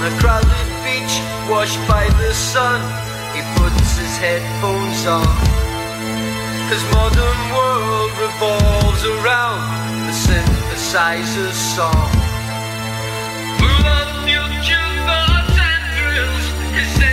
on a crowded beach, washed by the sun. He puts his headphones on. His modern world revolves around the synthesizer's song. Move on your jukebox and thrills.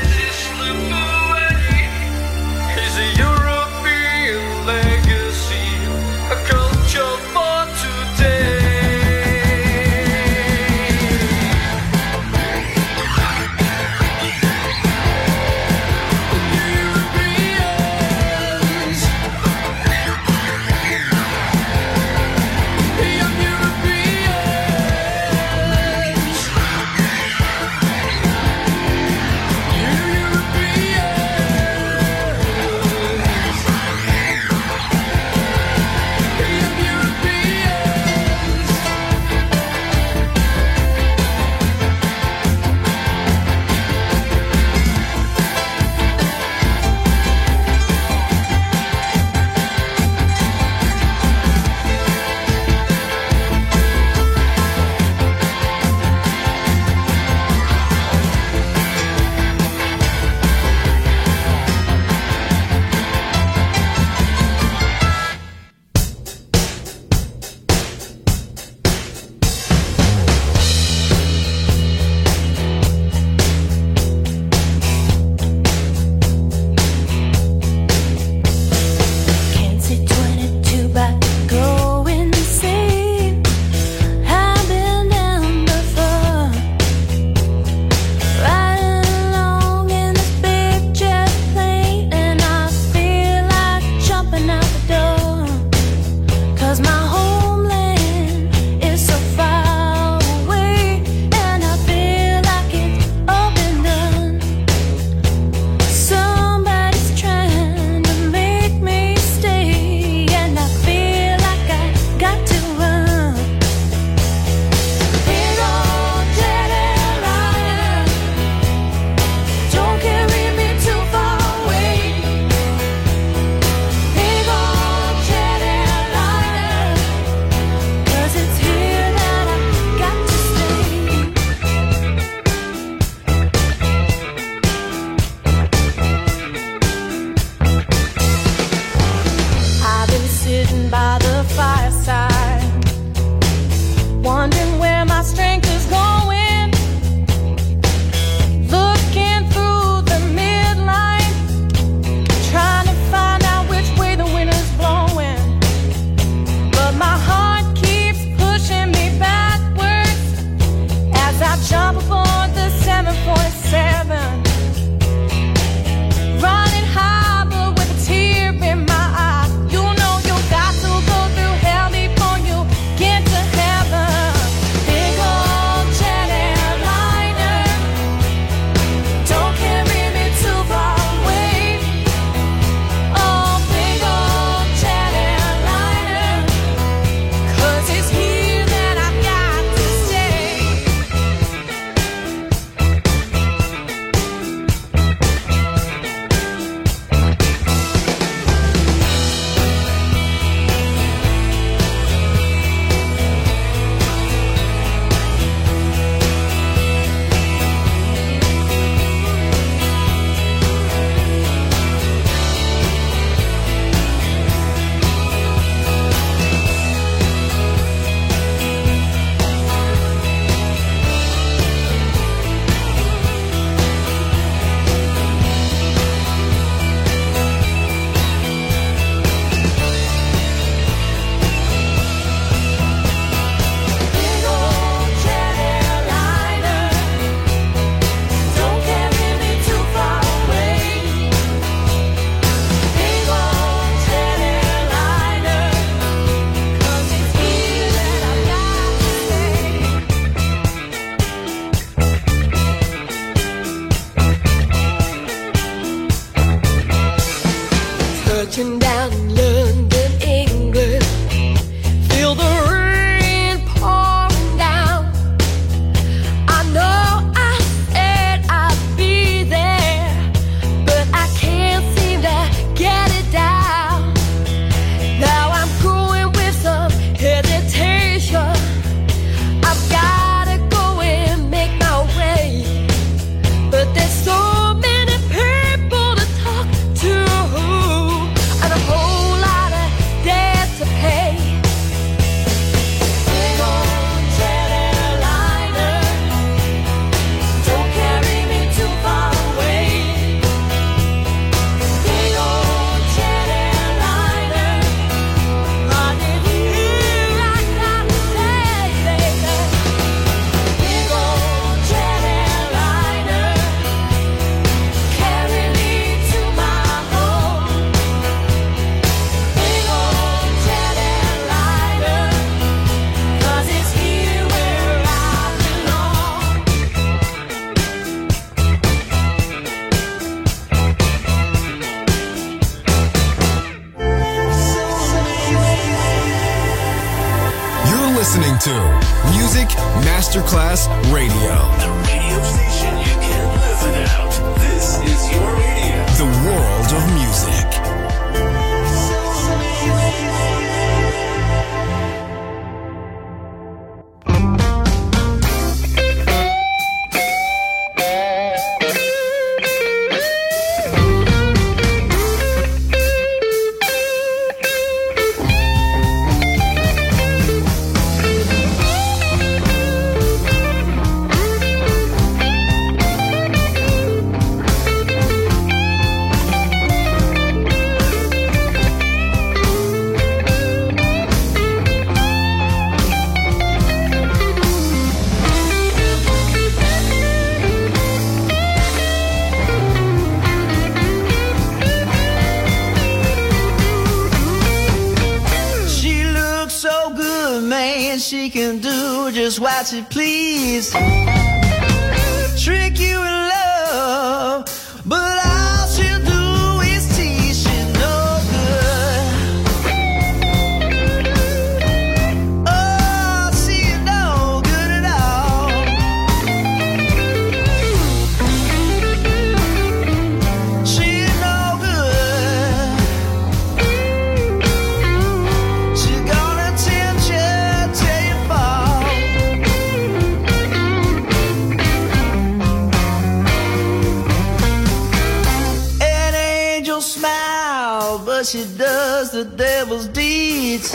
The devil's deeds.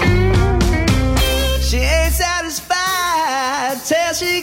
She ain't satisfied till she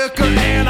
liquor and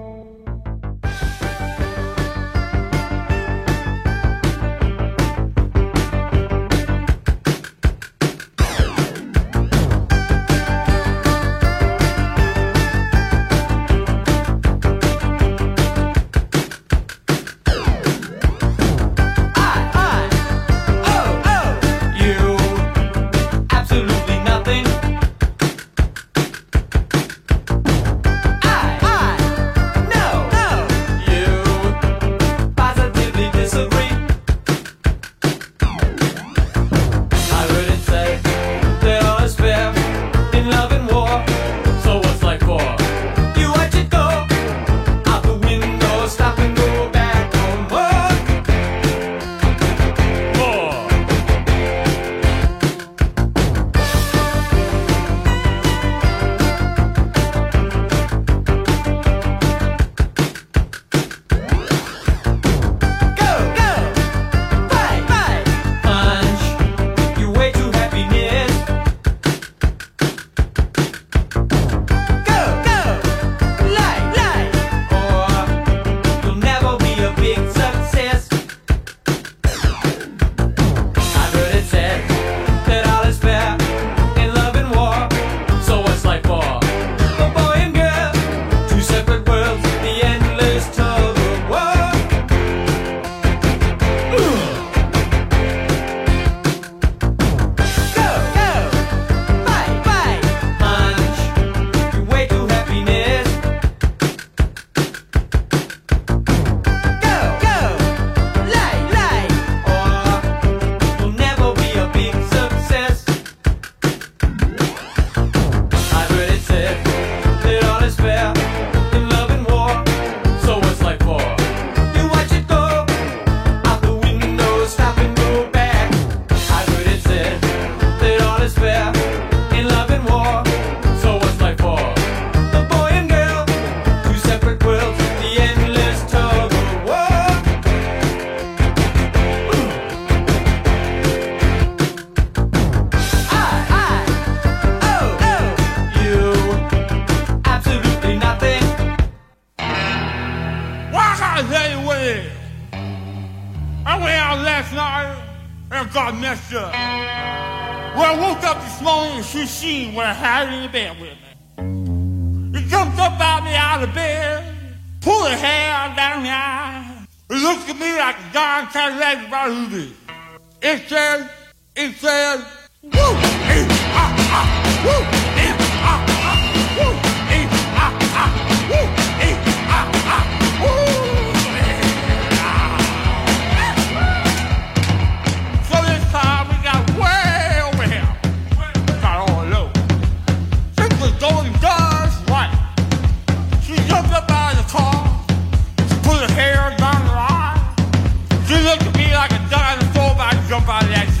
jump out of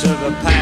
The of her past